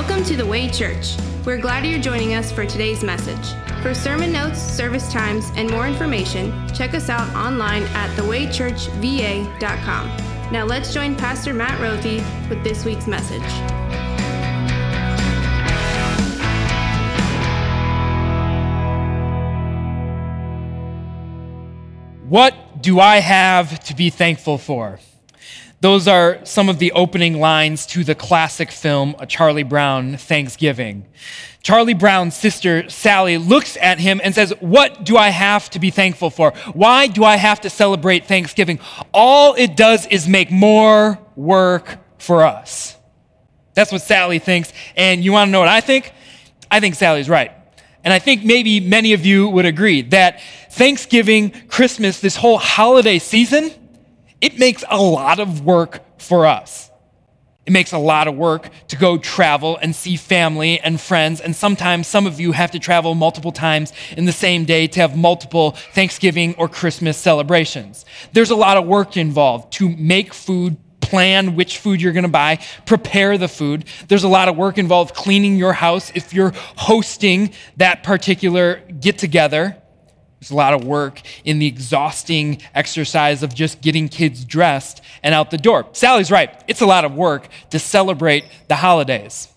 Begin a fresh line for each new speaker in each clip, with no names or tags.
Welcome to the Way Church. We're glad you're joining us for today's message. For sermon notes, service times, and more information, check us out online at thewaychurchva.com. Now let's join Pastor Matt Rothy with this week's message.
What do I have to be thankful for? Those are some of the opening lines to the classic film, A Charlie Brown Thanksgiving. Charlie Brown's sister, Sally, looks at him and says, What do I have to be thankful for? Why do I have to celebrate Thanksgiving? All it does is make more work for us. That's what Sally thinks. And you want to know what I think? I think Sally's right. And I think maybe many of you would agree that Thanksgiving, Christmas, this whole holiday season, it makes a lot of work for us. It makes a lot of work to go travel and see family and friends. And sometimes some of you have to travel multiple times in the same day to have multiple Thanksgiving or Christmas celebrations. There's a lot of work involved to make food, plan which food you're going to buy, prepare the food. There's a lot of work involved cleaning your house if you're hosting that particular get together. There's a lot of work in the exhausting exercise of just getting kids dressed and out the door. Sally's right. It's a lot of work to celebrate the holidays.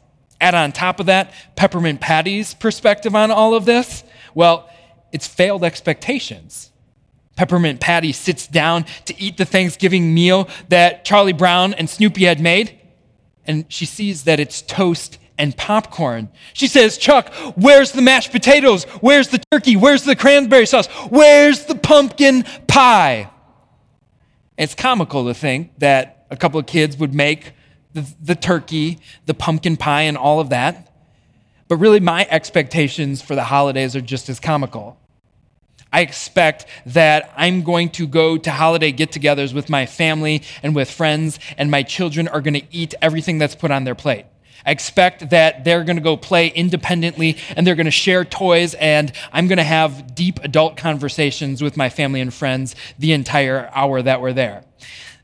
Add on top of that, Peppermint Patty's perspective on all of this. Well, it's failed expectations. Peppermint Patty sits down to eat the Thanksgiving meal that Charlie Brown and Snoopy had made, and she sees that it's toast and popcorn. She says, Chuck, where's the mashed potatoes? Where's the turkey? Where's the cranberry sauce? Where's the pumpkin pie? It's comical to think that a couple of kids would make the, the turkey, the pumpkin pie, and all of that. But really, my expectations for the holidays are just as comical. I expect that I'm going to go to holiday get togethers with my family and with friends, and my children are going to eat everything that's put on their plate. I expect that they're going to go play independently and they're going to share toys, and I'm going to have deep adult conversations with my family and friends the entire hour that we're there.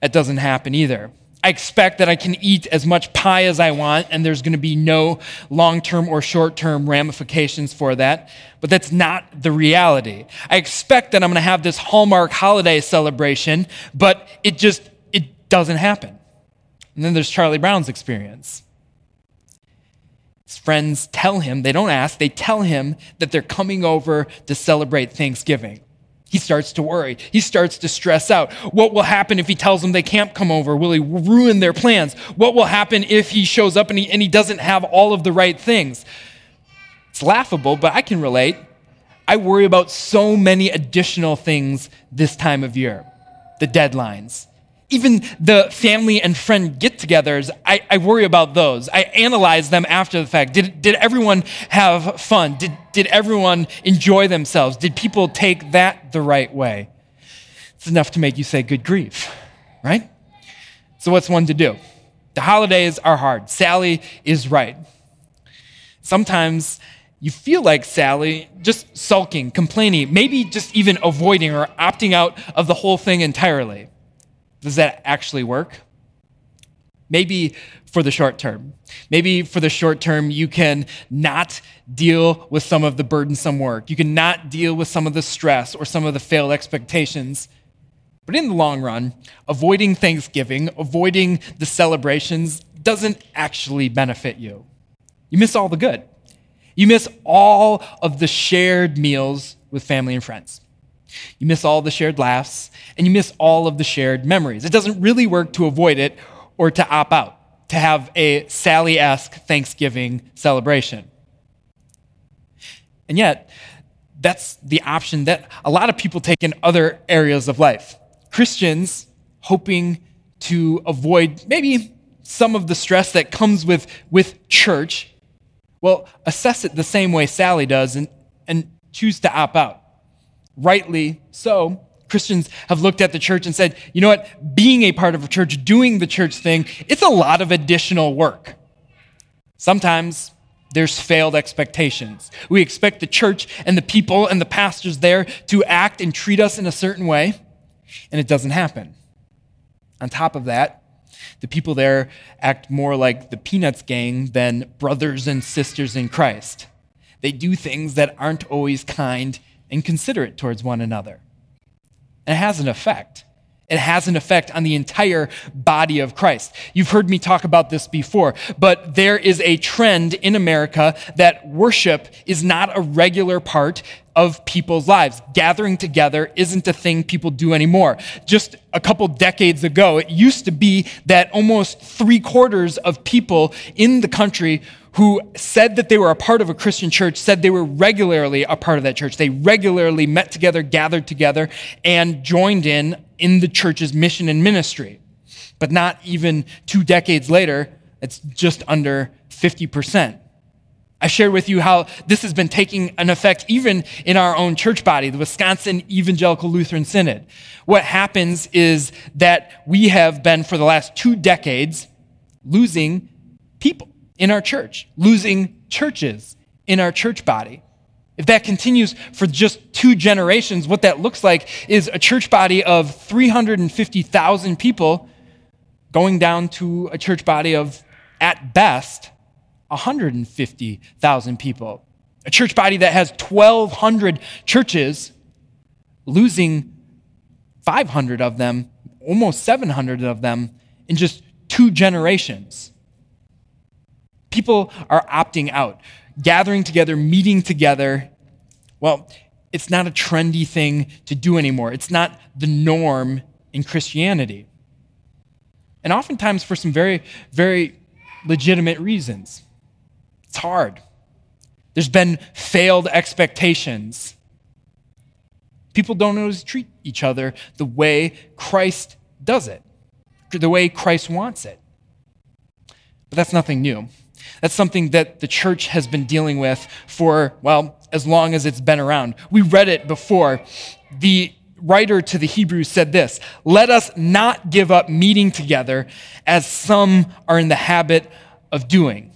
That doesn't happen either. I expect that I can eat as much pie as I want, and there's going to be no long term or short term ramifications for that. But that's not the reality. I expect that I'm going to have this Hallmark holiday celebration, but it just it doesn't happen. And then there's Charlie Brown's experience. Friends tell him, they don't ask, they tell him that they're coming over to celebrate Thanksgiving. He starts to worry. He starts to stress out. What will happen if he tells them they can't come over? Will he ruin their plans? What will happen if he shows up and he, and he doesn't have all of the right things? It's laughable, but I can relate. I worry about so many additional things this time of year the deadlines, even the family and friend get togethers, I, I, worry about those. I analyze them after the fact. Did, did everyone have fun? Did, did everyone enjoy themselves? Did people take that the right way? It's enough to make you say, good grief, right? So, what's one to do? The holidays are hard. Sally is right. Sometimes you feel like Sally just sulking, complaining, maybe just even avoiding or opting out of the whole thing entirely. Does that actually work? Maybe for the short term. Maybe for the short term, you can not deal with some of the burdensome work. You can not deal with some of the stress or some of the failed expectations. But in the long run, avoiding Thanksgiving, avoiding the celebrations, doesn't actually benefit you. You miss all the good. You miss all of the shared meals with family and friends. You miss all the shared laughs, and you miss all of the shared memories. It doesn't really work to avoid it or to opt out, to have a Sally esque Thanksgiving celebration. And yet, that's the option that a lot of people take in other areas of life. Christians hoping to avoid maybe some of the stress that comes with, with church, well, assess it the same way Sally does and, and choose to opt out rightly so, Christians have looked at the church and said, you know what, being a part of a church, doing the church thing, it's a lot of additional work. Sometimes there's failed expectations. We expect the church and the people and the pastors there to act and treat us in a certain way, and it doesn't happen. On top of that, The people there act more like the Peanuts gang than brothers and sisters in Christ. They do things that aren't always kind and considerate towards one another. And it has an effect. It has an effect on the entire body of Christ. You've heard me talk about this before, but there is a trend in America that worship is not a regular part of people's lives. Gathering together isn't a thing people do anymore. Just a couple decades ago, it used to be that almost three quarters of people in the country who said that they were a part of a Christian church said they were regularly a part of that church. They regularly met together, gathered together, and joined in in the church's mission and ministry. But not even two decades later, it's just under 50%. I shared with you how this has been taking an effect even in our own church body, the Wisconsin Evangelical Lutheran Synod. What happens is that we have been, for the last two decades, losing people in our church, losing churches in our church body. If that continues for just two generations, what that looks like is a church body of 350,000 people going down to a church body of, at best, 150,000 people. A church body that has 1,200 churches, losing 500 of them, almost 700 of them, in just two generations. People are opting out gathering together, meeting together, well, it's not a trendy thing to do anymore. It's not the norm in Christianity. And oftentimes for some very, very legitimate reasons. It's hard. There's been failed expectations. People don't always treat each other the way Christ does it, the way Christ wants it. But that's nothing new. That's something that the church has been dealing with for, well, as long as it's been around. We read it before. The writer to the Hebrews said this Let us not give up meeting together as some are in the habit of doing.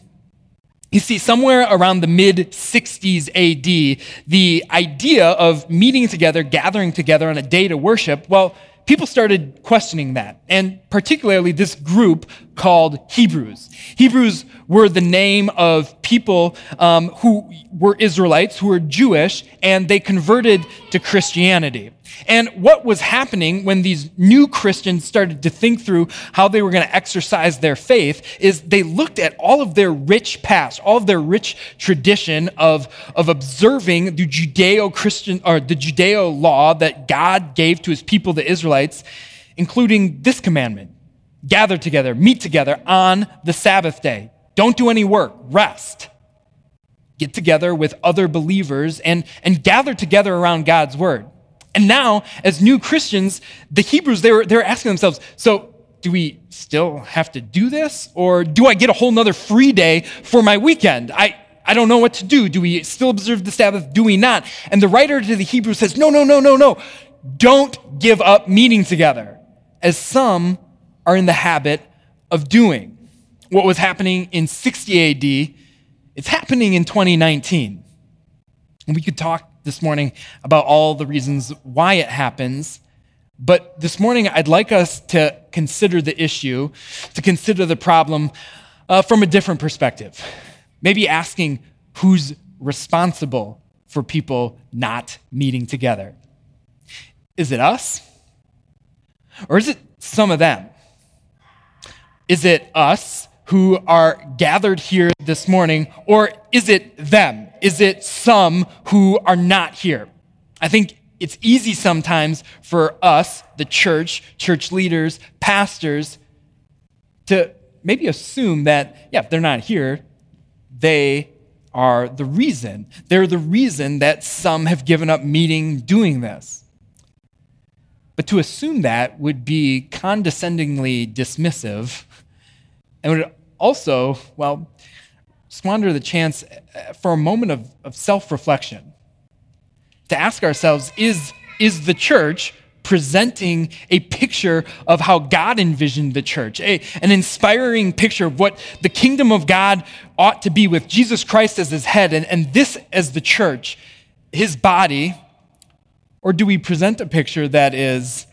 You see, somewhere around the mid 60s AD, the idea of meeting together, gathering together on a day to worship, well, people started questioning that, and particularly this group called Hebrews. Hebrews were the name of people um, who were Israelites, who were Jewish, and they converted to Christianity. And what was happening when these new Christians started to think through how they were going to exercise their faith is they looked at all of their rich past, all of their rich tradition of, of observing the Judeo Christian or the Judeo law that God gave to his people, the Israelites, including this commandment gather together, meet together on the Sabbath day. Don't do any work, rest. Get together with other believers and, and gather together around God's word. And now, as new Christians, the Hebrews, they were, they were asking themselves, so do we still have to do this? Or do I get a whole nother free day for my weekend? I, I don't know what to do. Do we still observe the Sabbath? Do we not? And the writer to the Hebrews says, no, no, no, no, no. Don't give up meeting together, as some are in the habit of doing. What was happening in 60 AD, it's happening in 2019. And we could talk this morning about all the reasons why it happens. But this morning, I'd like us to consider the issue, to consider the problem uh, from a different perspective. Maybe asking who's responsible for people not meeting together. Is it us? Or is it some of them? Is it us who are gathered here this morning, or is it them? Is it some who are not here? I think it's easy sometimes for us, the church, church leaders, pastors, to maybe assume that, yeah, if they're not here, they are the reason. They're the reason that some have given up meeting doing this. But to assume that would be condescendingly dismissive and would also, well, squander the chance uh, for a moment of, of self reflection to ask ourselves is, is the church presenting a picture of how God envisioned the church, a, an inspiring picture of what the kingdom of God ought to be with Jesus Christ as his head and, and this as the church, his body? Or do we present a picture that is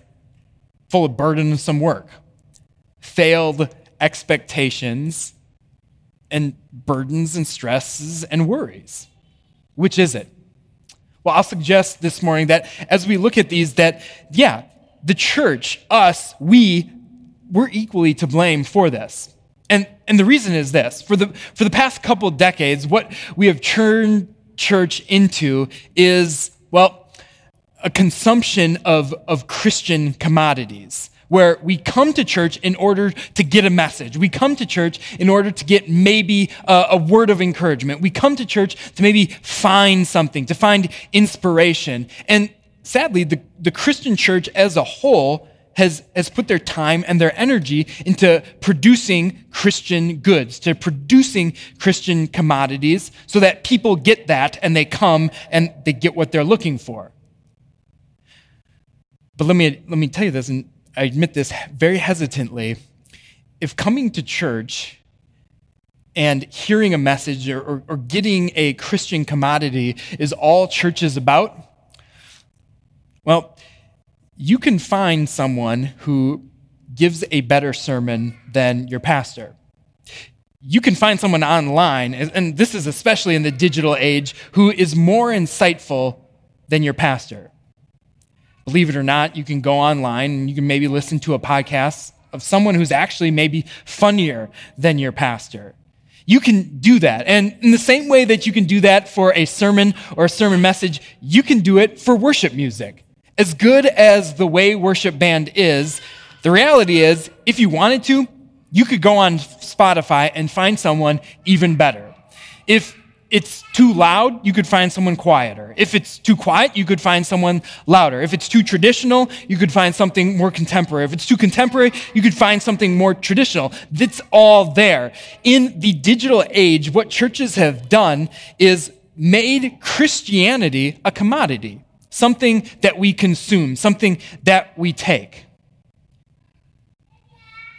full of burdensome work, failed expectations, and burdens and stresses and worries? Which is it? Well, I'll suggest this morning that as we look at these, that, yeah, the church, us, we, we're equally to blame for this. And, and the reason is this for the, for the past couple decades, what we have turned church into is, well, a consumption of, of Christian commodities where we come to church in order to get a message. We come to church in order to get maybe a, a, word of encouragement. We come to church to maybe find something, to find inspiration. And sadly, the, the Christian church as a whole has, has put their time and their energy into producing Christian goods, to producing Christian commodities so that people get that and they come and they get what they're looking for. But let me, let me tell you this, and I admit this very hesitantly. If coming to church and hearing a message or, or, or getting a Christian commodity is all church is about, well, you can find someone who gives a better sermon than your pastor. You can find someone online, and this is especially in the digital age, who is more insightful than your pastor. Believe it or not, you can go online and you can maybe listen to a podcast of someone who's actually maybe funnier than your pastor. You can do that. And in the same way that you can do that for a sermon or a sermon message, you can do it for worship music. As good as the way worship band is, the reality is, if you wanted to, you could go on Spotify and find someone even better. If it's too loud, you could find someone quieter. If it's too quiet, you could find someone louder. If it's too traditional, you could find something more contemporary. If it's too contemporary, you could find something more traditional. It's all there. In the digital age, what churches have done is made Christianity a commodity, something that we consume, something that we take.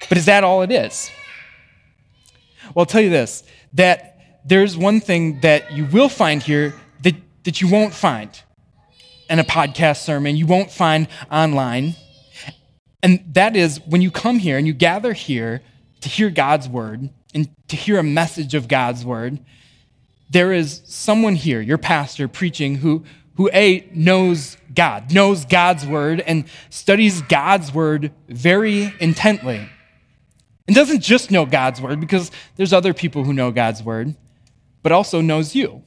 But is that all it is? Well, I'll tell you this that there's one thing that you will find here that, that you won't find in a podcast sermon, you won't find online. And that is when you come here and you gather here to hear God's word and to hear a message of God's word, there is someone here, your pastor, preaching who, who A, knows God, knows God's word, and studies God's word very intently. And doesn't just know God's word, because there's other people who know God's word, but also knows you,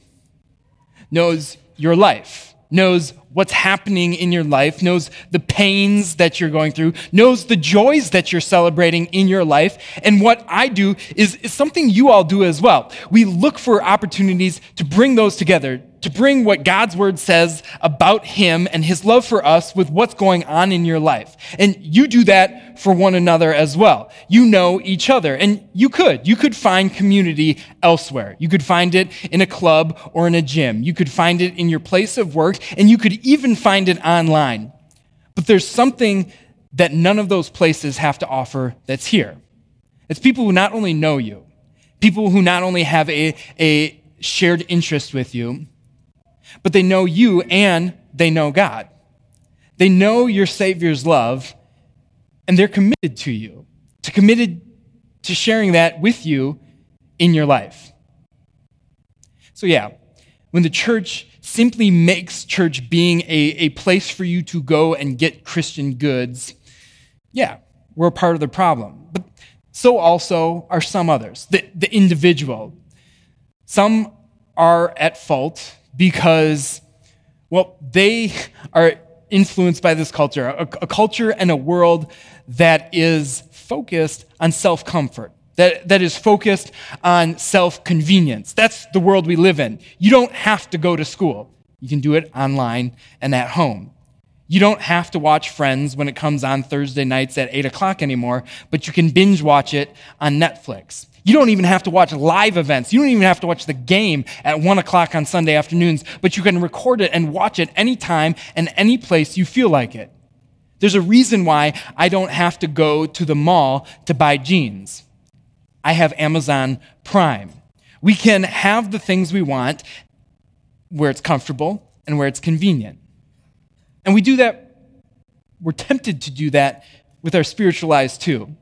knows your life, knows what's happening in your life, knows the pains that you're going through, knows the joys that you're celebrating in your life. And what I do is, is something you all do as well. We look for opportunities to bring those together, to bring what God's word says about him and his love for us with what's going on in your life. And you do that for one another as well. You know each other and you could. You could find community elsewhere. You could find it in a club or in a gym. You could find it in your place of work and you could even find it online. But there's something that none of those places have to offer that's here. It's people who not only know you, people who not only have a, a shared interest with you, but they know you and they know God. They know your Savior's love, and they're committed to you, to committed to sharing that with you in your life. So, yeah, when the church simply makes church being a, a place for you to go and get Christian goods, yeah, we're part of the problem. But so also are some others, the, the individual. Some are at fault because, well, they are influenced by this culture, a, a culture and a world that is focused on self comfort. That, that is focused on self convenience. That's the world we live in. You don't have to go to school. You can do it online and at home. You don't have to watch Friends when it comes on Thursday nights at 8 o'clock anymore, but you can binge watch it on Netflix. You don't even have to watch live events. You don't even have to watch the game at one o'clock on Sunday afternoons, but you can record it and watch it anytime and any place you feel like it. There's a reason why I don't have to go to the mall to buy jeans. I have Amazon Prime. We can have the things we want where it's comfortable and where it's convenient. And we do that, we're tempted to do that with our spiritual lives too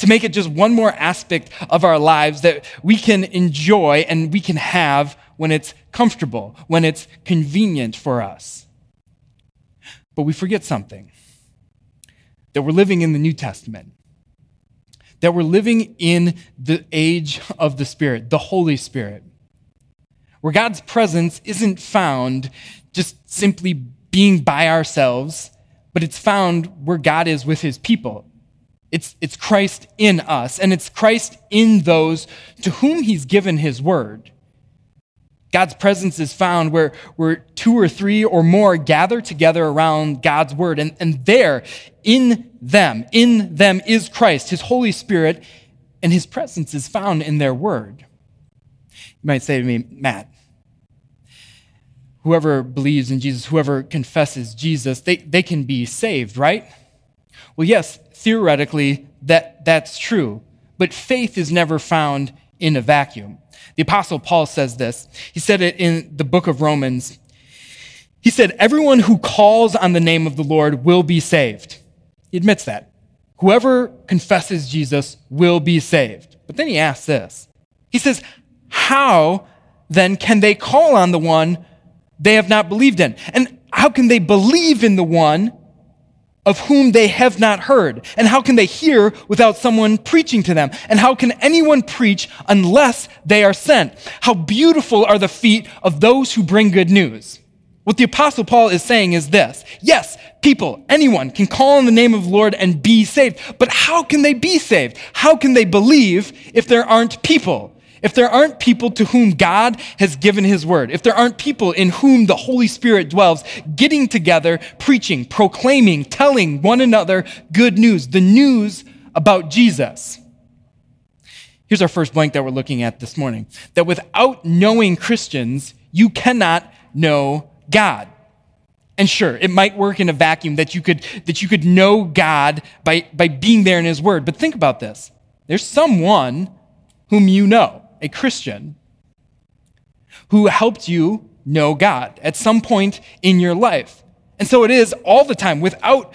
to make it just one more aspect of our lives that we can enjoy and we can have when it's comfortable, when it's convenient for us. But we forget something that we're living in the New Testament, that we're living in the age of the Spirit, the Holy Spirit, where God's presence isn't found just simply being by ourselves, but it's found where God is with his people. It's, it's Christ in us, and it's Christ in those to whom he's given his word. God's presence is found where, where two or three or more gather together around God's word. And, and there, in them, in them is Christ, his Holy Spirit, and his presence is found in their word. You might say to me, Matt, whoever believes in Jesus, whoever confesses Jesus, they, they can be saved, right? Well, yes, theoretically, that, that's true. But faith is never found in a vacuum. The Apostle Paul says this. He said it in the book of Romans. He said, Everyone who calls on the name of the Lord will be saved. He admits that. Whoever confesses Jesus will be saved. But then he asks this He says, How then can they call on the one they have not believed in? And how can they believe in the one of whom they have not heard? And how can they hear without someone preaching to them? And how can anyone preach unless they are sent? How beautiful are the feet of those who bring good news. What the Apostle Paul is saying is this yes, people, anyone can call on the name of the Lord and be saved, but how can they be saved? How can they believe if there aren't people? If there aren't people to whom God has given his word, if there aren't people in whom the Holy Spirit dwells, getting together, preaching, proclaiming, telling one another good news, the news about Jesus. Here's our first blank that we're looking at this morning that without knowing Christians, you cannot know God. And sure, it might work in a vacuum that you could, that you could know God by, by being there in his word. But think about this there's someone whom you know a Christian, who helped you know God at some point in your life. And so it is all the time. Without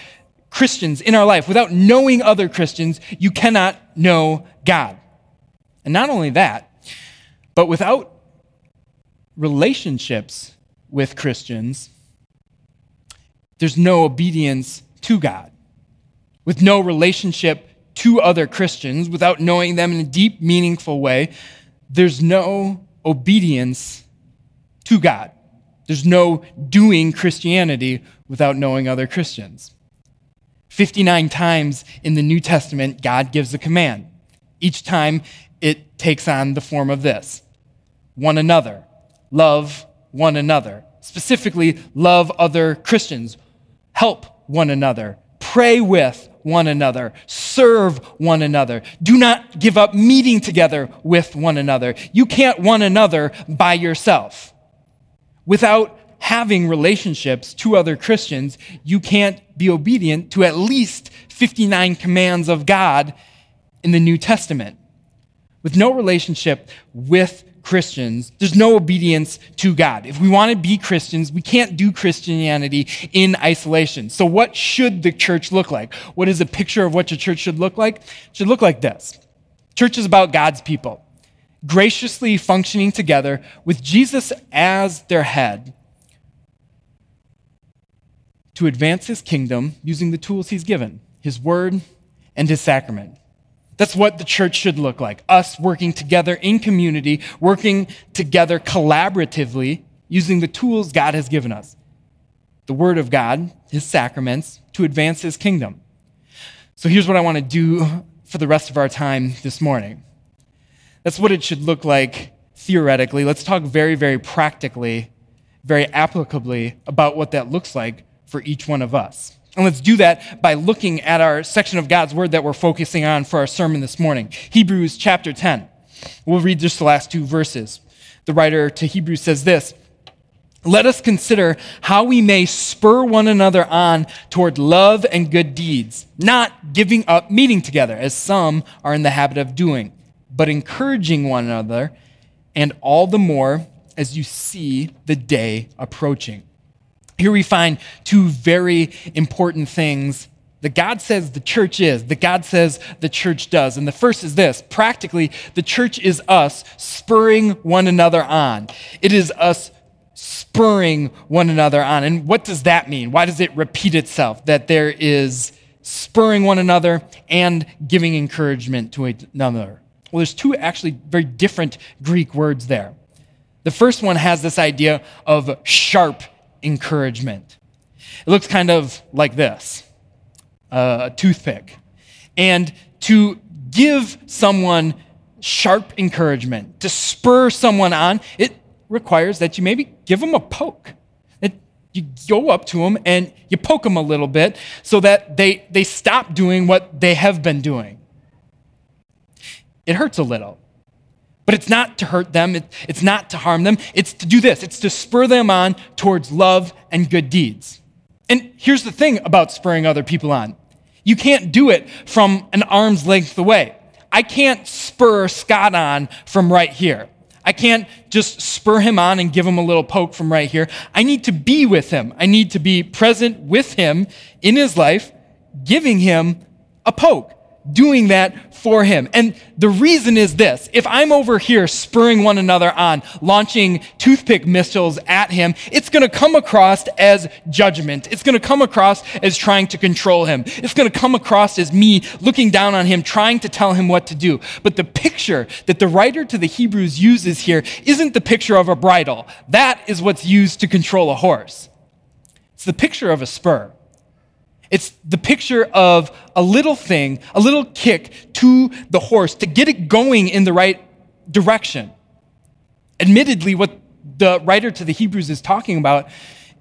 Christians in our life, without knowing other Christians, you cannot know God. And not only that, but without relationships with Christians, there's no obedience to God. With no relationship to other Christians, without knowing them in a deep, meaningful way, there's no obedience to God. There's no doing Christianity without knowing other Christians. 59 times in the New Testament, God gives a command. Each time it takes on the form of this one another, love one another. Specifically, love other Christians, help one another, pray with one another, serve one another. Do not give up meeting together with one another. You can't one another by yourself. Without having relationships to other Christians, you can't be obedient to at least 59 commands of God in the New Testament. With no relationship with Christians, there's no obedience to God. If we want to be Christians, we can't do Christianity in isolation. So, what should the church look like? What is a picture of what a church should look like? It should look like this Church is about God's people, graciously functioning together with Jesus as their head to advance his kingdom using the tools he's given his word and his sacrament. That's what the church should look like. Us working together in community, working together collaboratively, using the tools God has given us the Word of God, His sacraments, to advance His kingdom. So here's what I want to do for the rest of our time this morning. That's what it should look like theoretically. Let's talk very, very practically, very applicably about what that looks like for each one of us. And let's do that by looking at our section of God's Word that we're focusing on for our sermon this morning Hebrews chapter 10. We'll read just the last two verses. The writer to Hebrews says this Let us consider how we may spur one another on toward love and good deeds, not giving up meeting together, as some are in the habit of doing, but encouraging one another, and all the more as you see the day approaching. Here we find two very important things that God says the church is, that God says the church does. And the first is this practically, the church is us spurring one another on. It is us spurring one another on. And what does that mean? Why does it repeat itself? That there is spurring one another and giving encouragement to another. Well, there's two actually very different Greek words there. The first one has this idea of sharp encouragement. It looks kind of like this uh, a toothpick. And to give someone sharp encouragement, to spur someone on, it requires that you maybe give them a poke. It, you go up to them and you poke them a little bit so that they, they stop doing what they have been doing. It hurts a little. But it's not to hurt them, it, it's not to harm them, it's to do this it's to spur them on towards love and good deeds. And here's the thing about spurring other people on you can't do it from an arm's length away. I can't spur Scott on from right here. I can't just spur him on and give him a little poke from right here. I need to be with him. I need to be present with him in his life, giving him a poke doing that for him. And the reason is this if I'm over here spurring one another on, launching toothpick missiles at him, it's going to come across as judgment. It's going to come across as trying to control him. It's going to come across as me looking down on him, trying to tell him what to do. But the picture that the writer to the Hebrews uses here isn't the picture of a bridle, that is what's used to control a horse. It's the picture of a spur. It's the picture of a little thing, a little kick to the horse to get it going in the right direction. Admittedly, what the writer to the Hebrews is talking about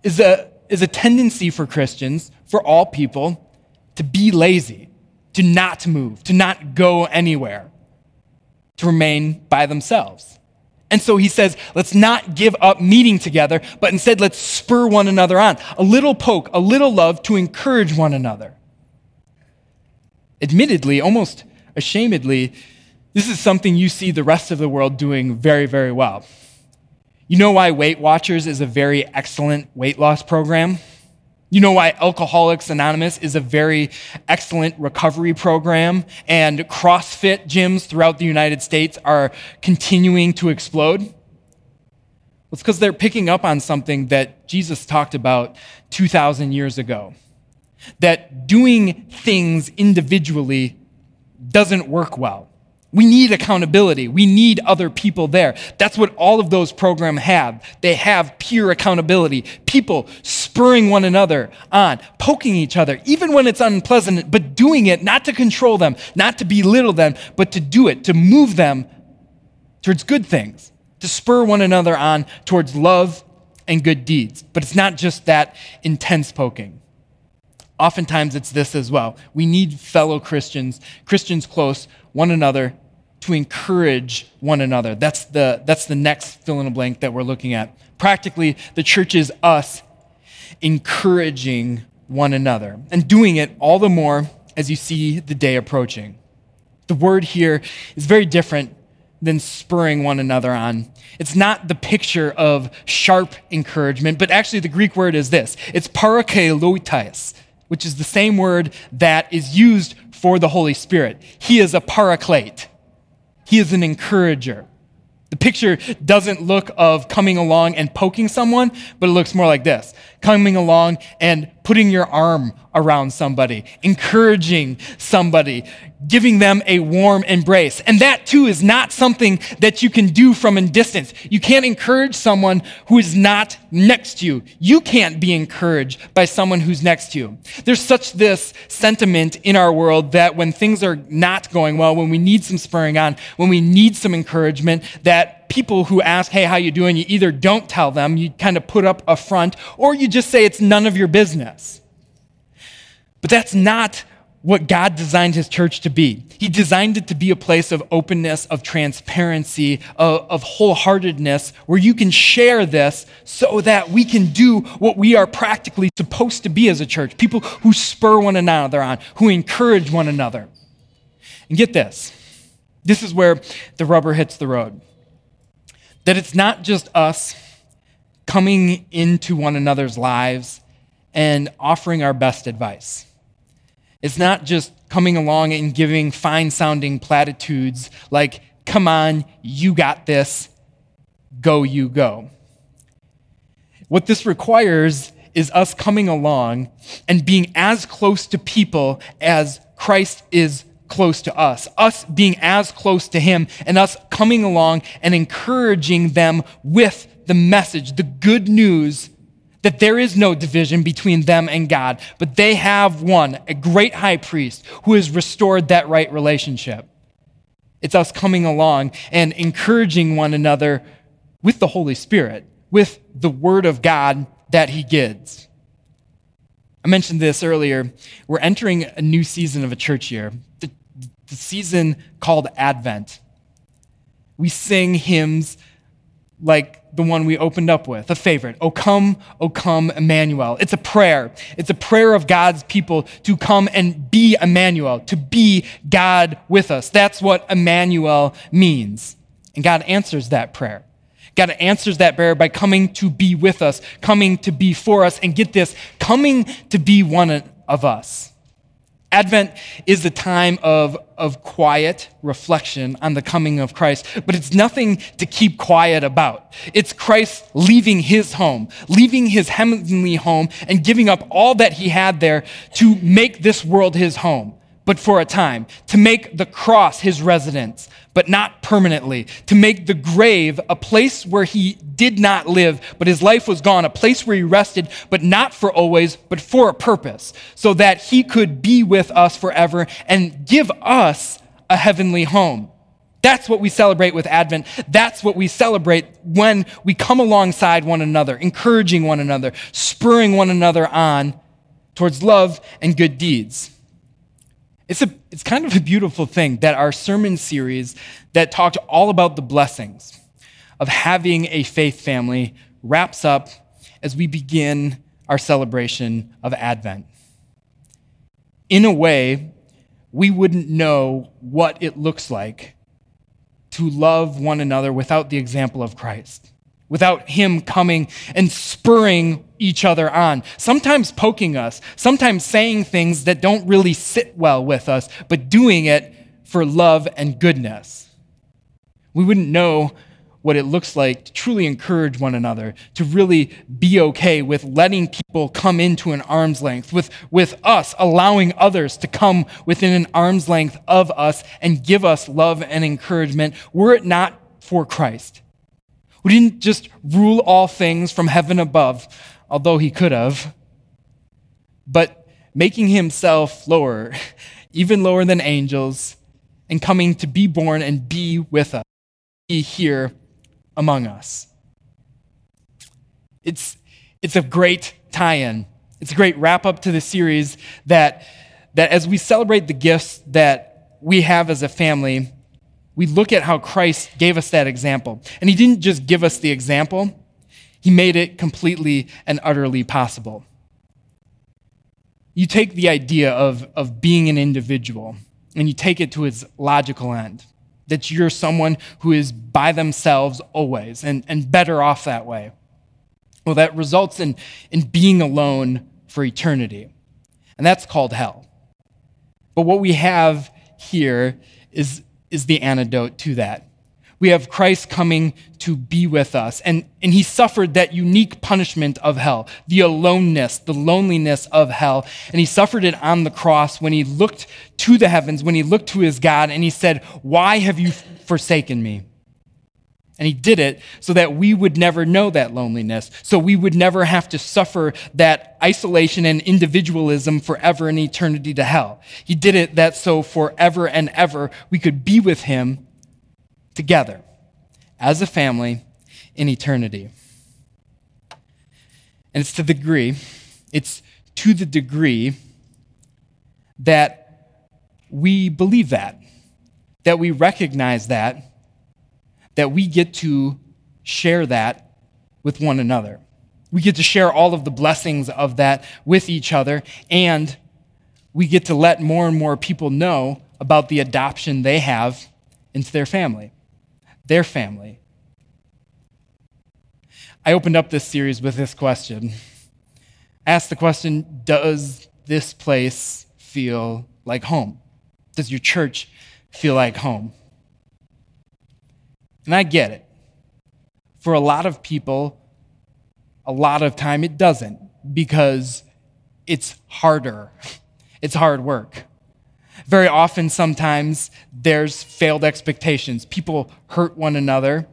is a, is a tendency for Christians, for all people, to be lazy, to not move, to not go anywhere, to remain by themselves. And so he says, let's not give up meeting together, but instead let's spur one another on. A little poke, a little love to encourage one another. Admittedly, almost ashamedly, this is something you see the rest of the world doing very, very well. You know why Weight Watchers is a very excellent weight loss program? You know why Alcoholics Anonymous is a very excellent recovery program and CrossFit gyms throughout the United States are continuing to explode? It's because they're picking up on something that Jesus talked about 2,000 years ago that doing things individually doesn't work well. We need accountability. We need other people there. That's what all of those programs have. They have peer accountability, people spurring one another on, poking each other, even when it's unpleasant, but doing it not to control them, not to belittle them, but to do it, to move them towards good things, to spur one another on towards love and good deeds. But it's not just that intense poking. Oftentimes it's this as well. We need fellow Christians, Christians close, one another to encourage one another. That's the, that's the next fill in the blank that we're looking at. Practically, the church is us encouraging one another and doing it all the more as you see the day approaching. The word here is very different than spurring one another on. It's not the picture of sharp encouragement, but actually the Greek word is this it's parakeloitais, which is the same word that is used for the Holy Spirit. He is a paraclete. He is an encourager. The picture doesn't look of coming along and poking someone, but it looks more like this coming along and putting your arm around somebody, encouraging somebody, giving them a warm embrace. And that too is not something that you can do from a distance. You can't encourage someone who is not next to you. You can't be encouraged by someone who's next to you. There's such this sentiment in our world that when things are not going well, when we need some spurring on, when we need some encouragement, that people who ask, hey, how you doing? You either don't tell them, you kind of put up a front, or you just say it's none of your business. But that's not what God designed his church to be. He designed it to be a place of openness, of transparency, of, of, wholeheartedness, where you can share this so that we can do what we are practically supposed to be as a church people who spur one another on, who encourage one another. And get this this is where the rubber hits the road. That it's not just us coming into one another's lives and offering our best advice It's not just coming along and giving fine sounding platitudes like, come on, you got this, go, you go. What this requires is us coming along and being as close to people as Christ is close to us, us being as close to Him, and us coming along and encouraging them with the message, the good news that there is no division between them and God, but they have one, a great high priest who has restored that right relationship. It's us coming along and encouraging one another with the Holy Spirit, with the Word of God that He gives. I mentioned this earlier. We're entering a new season of a church year, the, season called Advent. We sing hymns like the one we opened up with, a favorite. O come, O come, Emmanuel. It's a prayer. It's a prayer of God's people to come and be Emmanuel, to be God with us. That's what Emmanuel means. And God answers that prayer. God answers that prayer by coming to be with us, coming to be for us, and get this, coming to be one of us. Advent is the time of, of quiet reflection on the coming of Christ, but it's nothing to keep quiet about. It's Christ leaving his home, leaving his heavenly home, and giving up all that he had there to make this world his home but for a time, to make the cross his residence, but not permanently, to make the grave a place where he did not live, but his life was gone, a place where he rested, but not for always, but for a purpose, so that he could be with us forever and give us a heavenly home. That's what we celebrate with Advent. That's what we celebrate when we come alongside one another, encouraging one another, spurring one another on towards love and good deeds. It's, a, it's kind of a beautiful thing that our sermon series that talked all about the blessings of having a faith family wraps up as we begin our celebration of Advent. In a way, we wouldn't know what it looks like to love one another without the example of Christ without Him coming and spurring each other on, sometimes poking us, sometimes saying things that don't really sit well with us, but doing it for love and goodness. We wouldn't know what it looks like to truly encourage one another, to really be okay with letting people come into an arm's length, with, with us allowing others to come within an arm's length of us and give us love and encouragement, were it not for Christ who didn't just rule all things from heaven above, although he could have, but making himself lower, even lower than angels, and coming to be born and be with us, be here among us. It's, it's a great tie in. It's a great wrap up to the series that, that as we celebrate the gifts that we have as a family, we look at how Christ gave us that example. And he didn't just give us the example, he made it completely and utterly possible. You take the idea of, of being an individual and you take it to its logical end that you're someone who is by themselves always and, and better off that way. Well, that results in, in being alone for eternity. And that's called hell. But what we have here is is the antidote to that. We have Christ coming to be with us, and, and he suffered that unique punishment of hell, the aloneness, the loneliness of hell. And he suffered it on the cross when he looked to the heavens, when he looked to his God, and he said, Why have you forsaken me? And he did it so that we would never know that loneliness, so we would never have to suffer that isolation and individualism forever and eternity to hell. He did it that so forever and ever we could be with him together as a family in eternity. And it's to the degree, it's to the degree that we believe that, that we recognize that that we get to share that with one another. We get to share all of the blessings of that with each other, and we get to let more and more people know about the adoption they have into their family, their family. I opened up this series with this question. I asked the question Does this place feel like home? Does your church feel like home? And I get it. For a lot of people, a lot of time it doesn't because it's harder. It's hard work. Very often, sometimes, there's failed expectations. People hurt one another,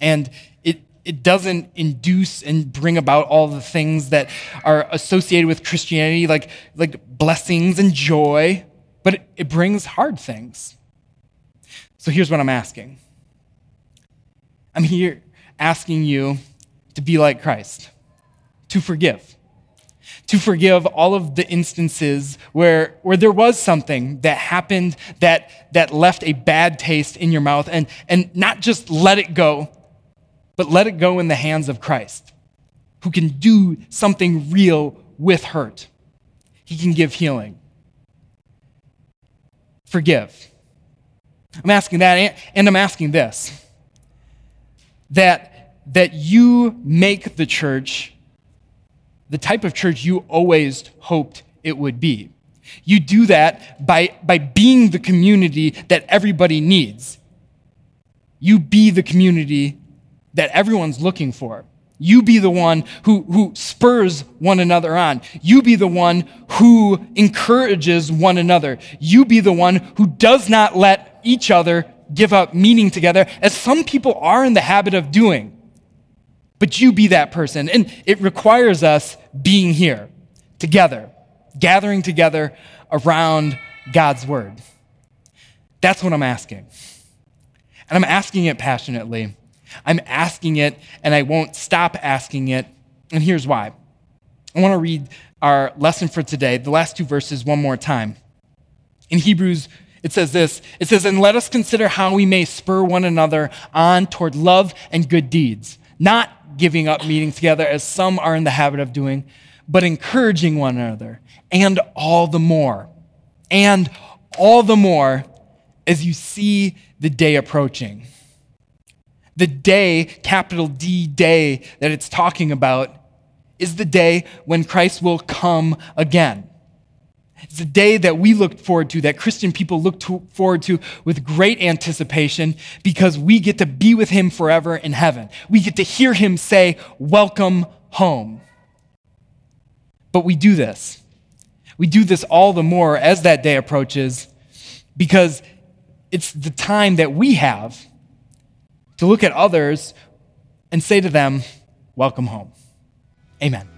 and it, it doesn't induce and bring about all the things that are associated with Christianity, like, like blessings and joy, but it, it brings hard things. So here's what I'm asking I'm here asking you to be like Christ, to forgive to forgive all of the instances where, where there was something that happened that, that left a bad taste in your mouth and, and not just let it go, but let it go in the hands of Christ, who can do something real with hurt. He can give healing. Forgive. I'm asking that, and I'm asking this that, that you make the church the type of church you always hoped it would be. You do that by, by being the community that everybody needs. You be the community that everyone's looking for. You be the one who, who spurs one another on. You be the one who encourages one another. You be the one who does not let each other give up meaning together, as some people are in the habit of doing but you be that person. And it requires us being here together, gathering together around God's word. That's what I'm asking. And I'm asking it passionately. I'm asking it, and I won't stop asking it. And here's why. I want to read our lesson for today, the last two verses, one more time. In Hebrews, it says this It says, And let us consider how we may spur one another on toward love and good deeds, not giving up meeting together as some are in the habit of doing, but encouraging one another, and all the more. And all the more as you see the day approaching. The day, capital D day, that it's talking about is the day when Christ will come again. It's a day that we look forward to, that Christian people look to, forward to with great anticipation because we get to be with him forever in heaven. We get to hear him say, Welcome home. But we do this. We do this all the more as that day approaches because it's the time that we have to look at others and say to them, Welcome home. Amen.